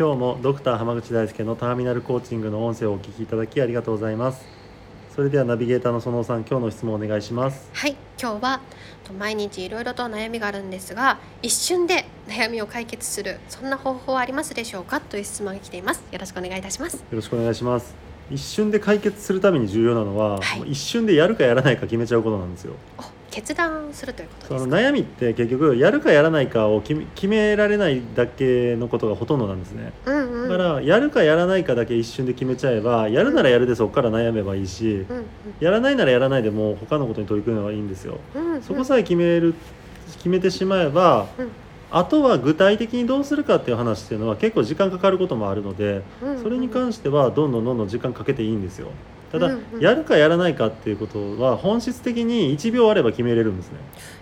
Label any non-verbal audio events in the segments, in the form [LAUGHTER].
今日もドクター濱口大輔のターミナルコーチングの音声をお聞きいただきありがとうございます。それではナビゲーターの園尾さん今日の質問をお願いします。はい今日は毎日いろいろと悩みがあるんですが一瞬で悩みを解決するそんな方法はありますでしょうかという質問が来ています。よろしくお願いいたします。よろしくお願いします。一瞬で解決するために重要なのは、はい、一瞬でやるかやらないか決めちゃうことなんですよ決断するということその悩みって結局やるかやらないかを決められないだけのことがほとんどなんですね、うんうん、だからやるかやらないかだけ一瞬で決めちゃえばやるならやるでそこから悩めばいいし、うんうん、やらないならやらないでも他のことに取り組めばいいんですよ、うんうん、そこさえ決める決めてしまえば、うん、あとは具体的にどうするかっていう話っていうのは結構時間かかることもあるので、それに関してはどんどんどんどん時間かけていいんですよただ、うんうん、やるかやらないかっていうことは本質的に1秒あれば決めれるんですね。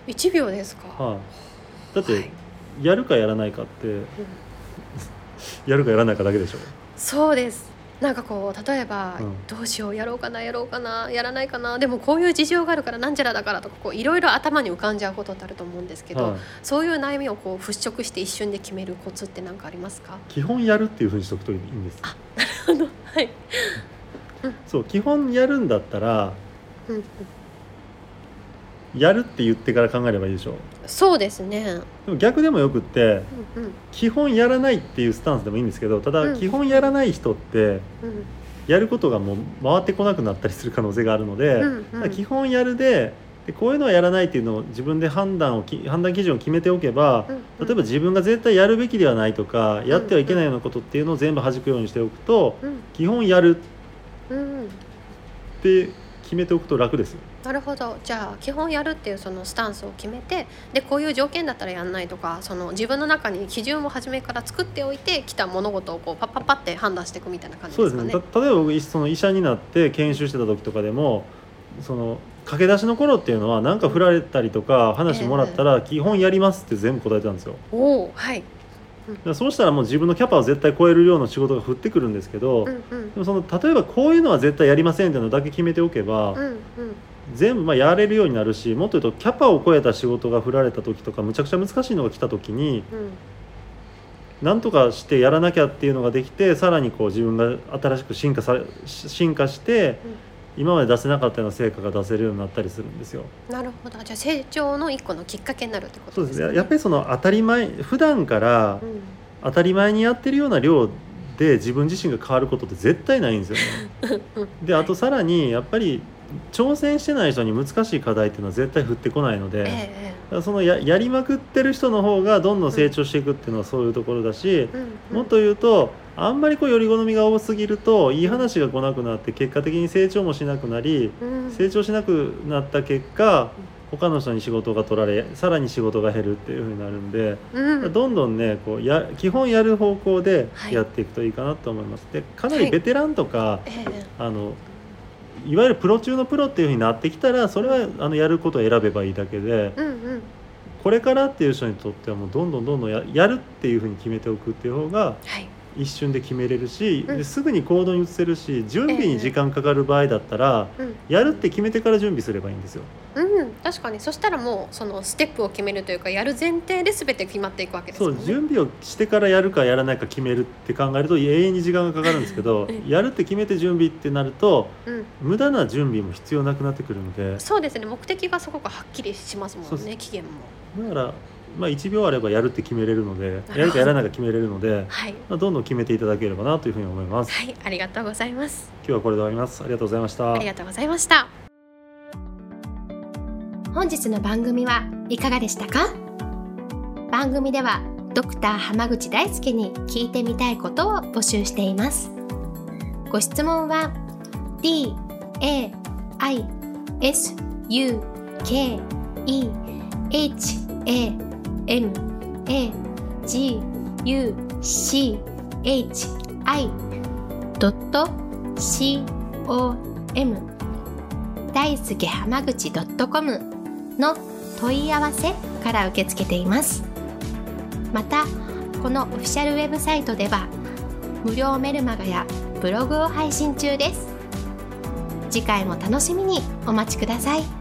1秒ですか、はい、だって、はい、やるかやらないかって、うん、[LAUGHS] やるかやらないかだけでしょ。そうです。なんかこう例えば、うん、どうしようやろうかなやろうかなやらないかな。でもこういう事情があるからなんちゃらだからとかいろいろ頭に浮かんじゃうことってあると思うんですけど、はい、そういう悩みをこう払拭して一瞬で決めるコツって何かありますか？基本やるっていうふうにしとくといいんですあなるほど。はいそう基本やるんだったら、やるって言ってから考えればいいでしょ。そうですね。でも逆でもよくって、うんうん、基本やらないっていうスタンスでもいいんですけどただ、基本やらない人って、やることがもう回ってこなくなったりする可能性があるので、うんうん、基本やるででこういうのはやらないっていうのを自分で判断を判断基準を決めておけば、うんうん、例えば自分が絶対やるべきではないとか、やってはいけないようなことっていうのを全部弾くようにしておくと、うん、基本やるって決めておくと楽ですよ。なるほどじゃあ基本やるっていうそのスタンスを決めてでこういう条件だったらやんないとかその自分の中に基準を初めから作っておいてきた物事をこうパッパッパって判断していくみたいな感じですかね。そうですね例えば僕その医者になって研修してた時とかでもその駆け出しの頃っていうのは何か振られたりとか話もらったら基本やりますって全部答えてたんですよ。おはいそうしたらもう自分のキャパを絶対超える量の仕事が降ってくるんですけど、うんうん、でもその例えばこういうのは絶対やりませんっていうのだけ決めておけば、うんうん、全部まあやれるようになるしもっと言うとキャパを超えた仕事が振られた時とかむちゃくちゃ難しいのが来た時に、うん、なんとかしてやらなきゃっていうのができてさらにこう自分が新しく進化さ進化して、うん今まで出せなかったような成果が出せるようになったりするんですよ。なるほど。じゃあ成長の一個のきっかけになるってことですね。そうですね。やっぱりその当たり前普段から当たり前にやってるような量で自分自身が変わることって絶対ないんですよね。[LAUGHS] であとさらにやっぱり挑戦してない人に難しい課題っていうのは絶対降ってこないので、ええ、そのややりまくってる人の方がどんどん成長していくっていうのはそういうところだし、うんうん、もっと言うとあんまりこうより好みが多すぎるといい話が来なくなって結果的に成長もしなくなり、うん、成長しなくなった結果他の人に仕事が取られさらに仕事が減るっていうふうになるんで、うん、どんどんねこうや基本やる方向でやっていくといいかなと思います。はい、でかなりベテランとか、はい、あのいわゆるプロ中のプロっていうふうになってきたらそれはあのやることを選べばいいだけで、うんうん、これからっていう人にとってはもうどんどんどんどんややるっていうふうに決めておくっていう方が、はい一瞬で決めれるし、うん、すぐに行動に移せるし準備に時間かかる場合だったら、えー、やるって決めてから準備すればいいんですよ。うん、確かに。そしたらもうそのステップを決めるというかやる前提で全て決まっていくわけですね。そう準備をしてからやるかやらないか決めるって考えると永遠に時間がかかるんですけど [LAUGHS] やるって決めて準備ってなると、うん、無駄な準備も必要なくなってくるので。そうですね。目的がすごくはっきりしますもんね期限も。だからまあ、1秒あればやるって決めれるのでやるかやらないか決めれるので、はい。まあ、どんどん決めていただければなというふうに思います。はいありがとうございます。今日はこれで終わります。ありがとうございました。ありがとうございました。本日の番組はいかがでしたか？番組ではドクター濱口大輔に聞いてみたいことを募集しています。ご質問は d a i s u k e h a M A G U C H I. C O M. 大輔浜口 .com の問い合わせから受け付けています。またこのオフィシャルウェブサイトでは無料メルマガやブログを配信中です。次回も楽しみにお待ちください。